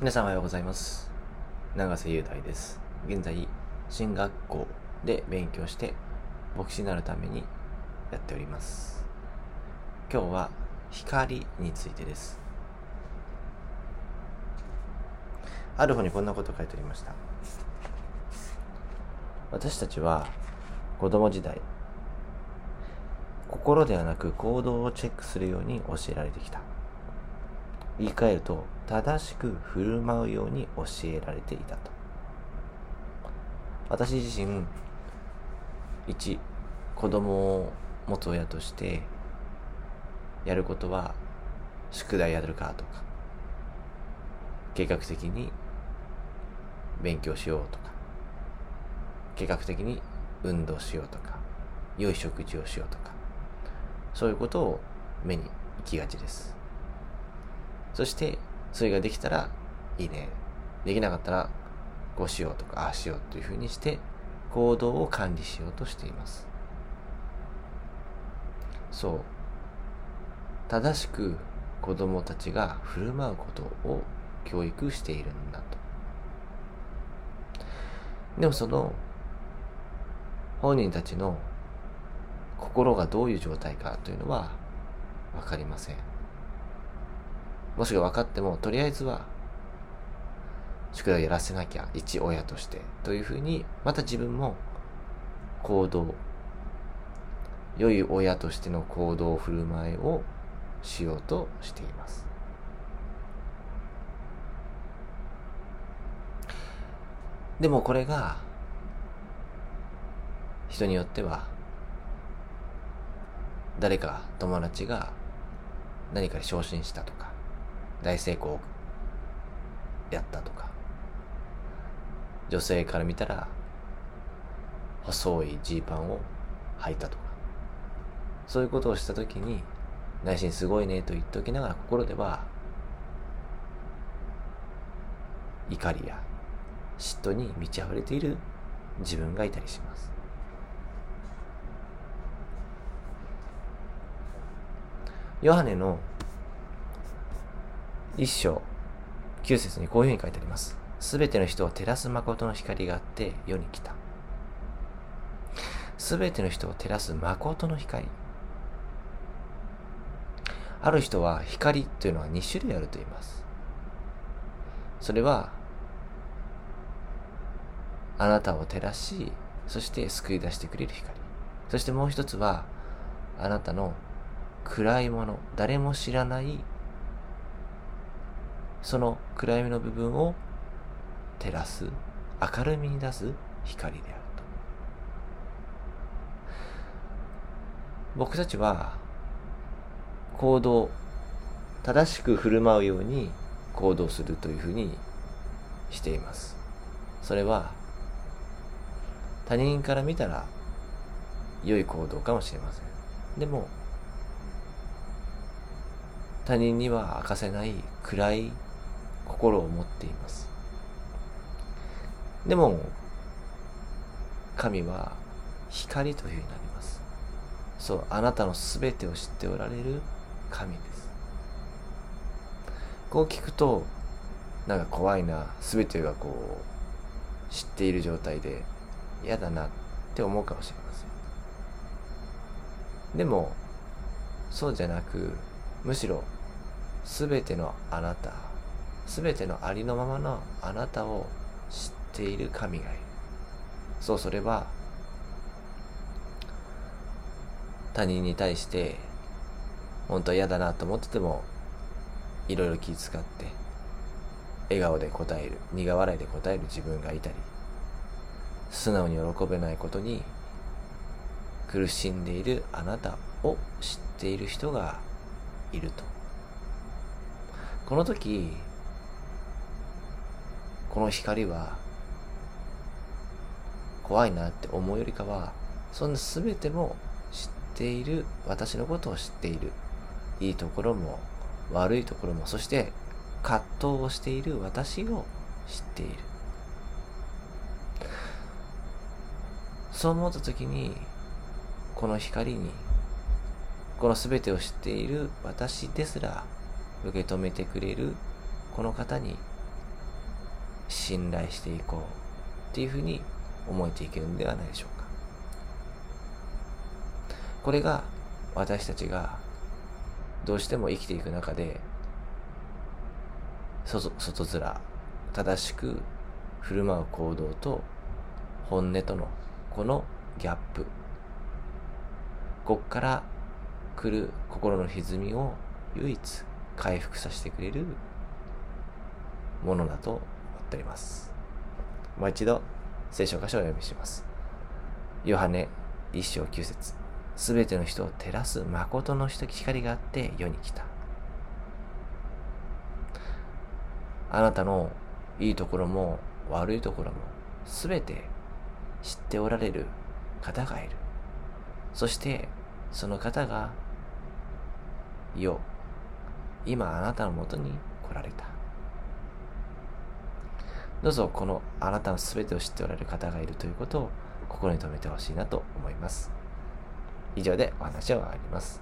皆さんおはようございます。永瀬雄大です。現在進学校で勉強して牧師になるためにやっております。今日は光についてです。ある本にこんなこと書いてありました。私たちは子供時代心ではなく行動をチェックするように教えられてきた。言い換えると正しく振る舞うように教えられていたと。私自身一子供を持つ親としてやることは宿題やるかとか計画的に勉強しようとか計画的に運動しようとか良い食事をしようとかそういうことを目に行きがちです。そしてそれができたらいいね。できなかったらこうしようとかああしようというふうにして行動を管理しようとしています。そう。正しく子供たちが振る舞うことを教育しているんだと。でもその本人たちの心がどういう状態かというのは分かりません。もしくは分かってもとりあえずは宿題をやらせなきゃ一親としてというふうにまた自分も行動良い親としての行動振る舞いをしようとしています。でもこれが人によっては誰か友達が何かに昇進したとか大成功やったとか。女性から見たら細いジーパンを履いたとか。そういうことをした時に内心すごいねと言っておきながら心では怒りや嫉妬に満ち溢れている自分がいたりします。ヨハネの一章九節にこういうふうに書いてあります。すべての人を照らす誠の光があって世に来た。すべての人を照らす誠の光。ある人は光というのは2種類あると言います。それはあなたを照らしそして救い出してくれる光。そしてもう一つはあなたの暗いもの誰も知らないその暗闇の部分を照らす明るみに出す光であると。僕たちは行動正しく振る舞うように行動するというふうにしています。それは他人から見たら良い行動かもしれません。でも他人には明かせない暗い心を持っています。でも神は光というふうになります。そうあなたの全てを知っておられる神です。こう聞くとなんか怖いな全てがこう知っている状態で嫌だなって思うかもしれません。でもそうじゃなくむしろ全てのあなた全てのありのままのあなたを知っている神がいる。そうそれは他人に対して本当は嫌だなと思っててもいろいろ気遣って笑顔で答える苦笑いで答える自分がいたり素直に喜べないことに苦しんでいるあなたを知っている人がいると。この時この光は怖いなって思うよりかはそんな全ても知っている私のことを知っている。いいところも悪いところもそして葛藤をしている私を知っている。そう思った時にこの光にこの全てを知っている私ですら受け止めてくれるこの方に信頼していこうっていうふうに思えていけるんではないでしょうか。これが私たちがどうしても生きていく中で外外面正しく振る舞う行動と本音とのこのギャップ。こっから来る心の歪みを唯一回復させてくれるものだとておりますもう一度聖書箇所をお読みしますヨハネ一章九節すべての人を照らす誠の光があって世に来たあなたのいいところも悪いところもすべて知っておられる方がいる。そしてその方が、よ、今あなたのもとに来られた。どうぞこのあなたの全てを知っておられる方がいるということを心に留めてほしいなと思います。以上でお話は終わります。